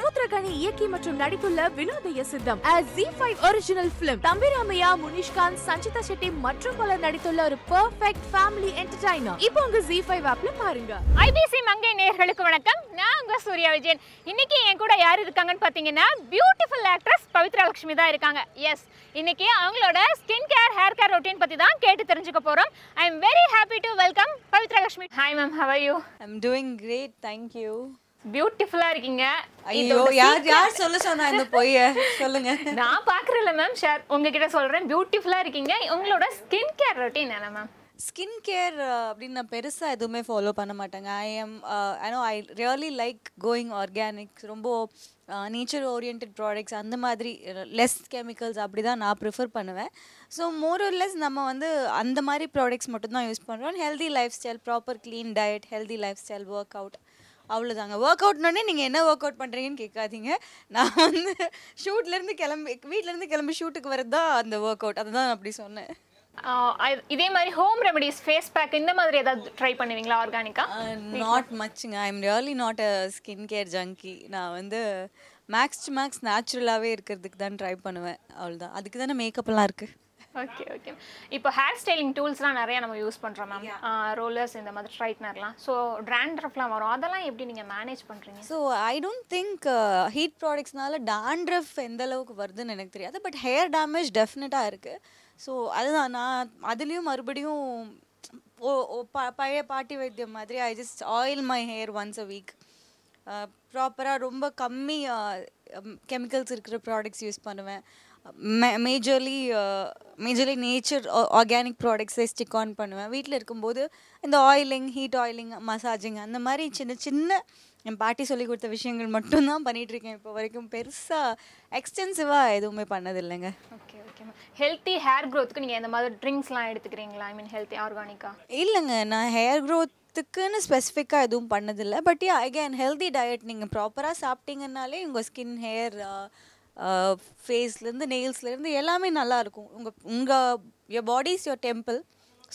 சமுத்திரகனி இயக்கி மற்றும் நடித்துள்ள Vinodhaya Sitham G five original film Thambi Ramaiah Munishkanth Sanchita Shetty மற்றும் பலர் நடித்துள்ள ஒரு பெர்ஃபெக்ட் ஃபேமிலி என்டர்டைனர் இப்போ உங்க ஜி ஃபைவ் ஆப்ல பாருங்க. ஐபிசி மங்கை நேயர்களுக்கு வணக்கம். நான் உங்க சூர்யா விஜயன். இன்னைக்கு என் கூட யார் இருக்காங்கன்னு பார்த்தீங்கன்னா பியூட்டிஃபுல் ஆக்ட்ரஸ் பவித்ரா லட்சுமி தான் இருக்காங்க. எஸ் இன்னைக்கு அவங்களோட skin care hair care routine பற்றி தான் கேட்டு தெரிஞ்சுக்க போகிறோம் I am very happy to welcome Pavithra Lakshmi hi ma'am how you I'm doing great thank you பியூட்டிஃபுல்லாக இருக்கீங்க. ஐயோ யார் யார் சொல்ல சொன்னா இந்த பொய்ய? சொல்லுங்க. நான் பார்க்குறேன்ல மேம் ஷேர் உங்ககிட்ட சொல்கிறேன் பியூட்டிஃபுல்லாக இருக்கீங்க. உங்களோட ஸ்கின் கேர் ரொட்டீன் என்ன மேம் ஸ்கின் கேர் அப்படின்னு நான் பெருசாக எதுவுமே ஃபாலோ பண்ண மாட்டேங்க. I am I know I really like going organic ரொம்ப நேச்சர் ஓரியன்ட் ப்ராடக்ட்ஸ் அந்த மாதிரி லெஸ் கெமிக்கல்ஸ் அப்படி தான் நான் ப்ரிஃபர் பண்ணுவேன். ஸோ மோர் லெஸ் நம்ம வந்து அந்த மாதிரி ப்ராடக்ட்ஸ் மட்டும்தான் யூஸ் பண்ணுறோம் healthy lifestyle proper clean diet healthy lifestyle work out அவ்வளோதாங்க ஒர்க் அவுட்னோடனே நீங்கள் என்ன ஒர்க் அவுட் பண்ணுறீங்கன்னு கேட்காதீங்க. நான் வந்து ஷூட்லேருந்து கிளம்பி வீட்டிலேருந்து கிளம்பி ஷூட்டுக்கு வரது தான் அந்த ஒர்க் அவுட் அதை தான் அப்படி சொன்னேன். இதே மாதிரி ஹோம் ரெமடிஸ் ஃபேஸ் பேக் இந்த மாதிரி ஏதாவது ட்ரை பண்ணுவீங்களா ஆர்கானிக்கா not மச்சுங்க I am really not a skin care junkie நான் வந்து மேக்ஸ் டு மேக்ஸ் நேச்சுரலாகவே இருக்கிறதுக்கு தான் ட்ரை பண்ணுவேன். அவ்வளோதான் அதுக்கு தானே மேக்கப்லாம் இருக்குது ஓகே ஓகே இப்போ ஹேர் ஸ்டைலிங் டூல்ஸ்லாம் நிறைய நம்ம யூஸ் பண்ணுறோம் மேம் ரோலர்ஸ் இந்த மாதிரி ஸ்ட்ரைட்னர்லாம் ஸோ ட்ராண்ட்ரஃப்லாம் வரும். அதெல்லாம் எப்படி நீங்கள் மேனேஜ் பண்ணுறீங்க so I don't think heat ப்ராடக்ட்ஸ்னால dandruff எந்த அளவுக்கு வருதுன்னு எனக்கு தெரியாது. பட் ஹேர் டேமேஜ் டெஃபினட்டாக இருக்குது ஸோ அதுதான். நான் அதுலேயும் மறுபடியும் பழைய பாட்டி வைத்தியம் மாதிரி I just oil my hair once a week ப்ராப்பராக ரொம்ப கம்மி கெமிக்கல்ஸ் இருக்கிற ப்ராடக்ட்ஸ் யூஸ் பண்ணுவேன். மேஜர்லி மேஜர்லி நேச்சர் ஆர்கானிக் ப்ராடக்ட்ஸை ஸ்டிக் ஆன் பண்ணுவேன். வீட்டில் இருக்கும்போது இந்த ஆயிலிங் ஹீட் ஆயிலிங் மசாஜிங் அந்த மாதிரி சின்ன சின்ன என் பாட்டி சொல்லி கொடுத்த விஷயங்கள் மட்டும்தான் பண்ணிட்டு இருக்கேன் இப்போ வரைக்கும். பெருசாக எக்ஸ்டென்சிவாக எதுவுமே பண்ணதில்லைங்க. Okay okay ma'am healthy hair க்ரோத்துக்கு நீங்கள் இந்த மாதிரி ட்ரிங்க்ஸ்லாம் எடுத்துக்கிறீங்களா? ஐ மீன் ஹெல்த்தி ஆர்கானிக்கா இல்லைங்க நான் ஹேர் க்ரோத்துக்குன்னு ஸ்பெசிஃபிக்காக எதுவும் பண்ணதில்லை. But ya again healthy diet நீங்கள் ப்ராப்பராக சாப்பிட்டீங்கன்னாலே உங்கள் ஸ்கின் ஹேர் ஃபேஸ்லேருந்து நெயில்ஸ்லேருந்து எல்லாமே நல்லா இருக்கும் உங்கள் உங்கள் your body is your temple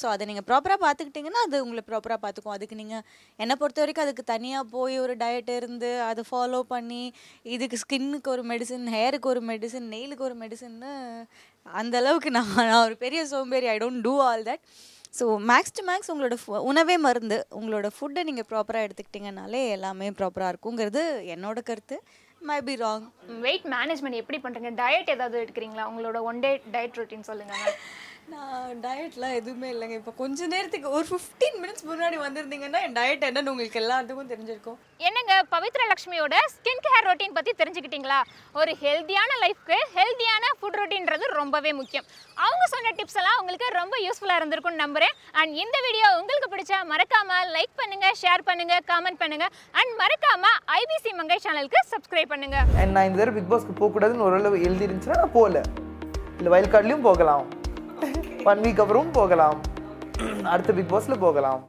so அதை நீங்கள் ப்ராப்பராக பார்த்துக்கிட்டிங்கன்னா அது உங்களை ப்ராப்பராக பார்த்துக்கும். அதுக்கு நீங்கள் என்னை பொறுத்த வரைக்கும் அதுக்கு தனியாக போய் ஒரு டயட் இருந்து அதை ஃபாலோ பண்ணி இதுக்கு ஸ்கின்னுக்கு ஒரு மெடிசன் ஹேருக்கு ஒரு மெடிசன் நெயிலுக்கு ஒரு மெடிசன்னு அந்த அளவுக்கு நான் நான் ஒரு பெரிய சோம்பேறி I don't do all that so max to max உங்களோட உணவே மருந்து உங்களோட ஃபுட்டை நீங்கள் ப்ராப்பராக எடுத்துக்கிட்டிங்கனாலே எல்லாமே ப்ராப்பராக இருக்குங்கிறது என்னோட கருத்து. My be wrong weight management எப்படி பண்ணுறீங்க டயட் ஏதாவது எடுக்கிறீங்களா? உங்களோட ஒன் டே டயட் ரொட்டீன் சொல்லுங்கள் நான் டயட்லாம் எதுவுமே இல்லைங்க. இப்போ கொஞ்ச நேரத்துக்கு ஒரு ஃபிஃப்டீன் மினிட்ஸ் முன்னாடி வந்திருந்தீங்கன்னா என் டயட் என்னன்னு உங்களுக்கு எல்லாத்துக்கும் தெரிஞ்சிருக்கும். என்னங்க பவித்ரா லட்சுமியோட ஸ்கின் கேர் ரொட்டீன் பற்றி தெரிஞ்சுக்கிட்டீங்களா? ஒரு ஹெல்த்தியான லைஃப்க்கு ஹெல்த்தியான ஃபுட் ரொட்டீன்றது ரொம்பவே முக்கியம். அவங்க சொன்ன டிப்ஸ் எல்லாம் உங்களுக்கு ரொம்ப யூஸ்ஃபுல்லாக இருந்திருக்கும்னு நம்புறேன். அண்ட் இந்த வீடியோ உங்களுக்கு பிடிச்சா மறக்காம லைக் பண்ணுங்க ஷேர் பண்ணுங்க கமெண்ட் பண்ணுங்க. அண்ட் மறக்காம ஐபிசி மங்கை சேனலுக்கு சப்ஸ்கிரைப் பண்ணுங்க. அண்ட் நான் இந்த தடவை பிக் பாஸ்க்கு போகக்கூடாதுன்னு ஓரளவு எழுதி இருந்துச்சுன்னா நான் போகல. இல்லை வயல் கார்ட்லேயும் போகலாம். ஒன் வீக் அப்புறம் போகலாம். அடுத்த பிக் பாஸில் போகலாம்.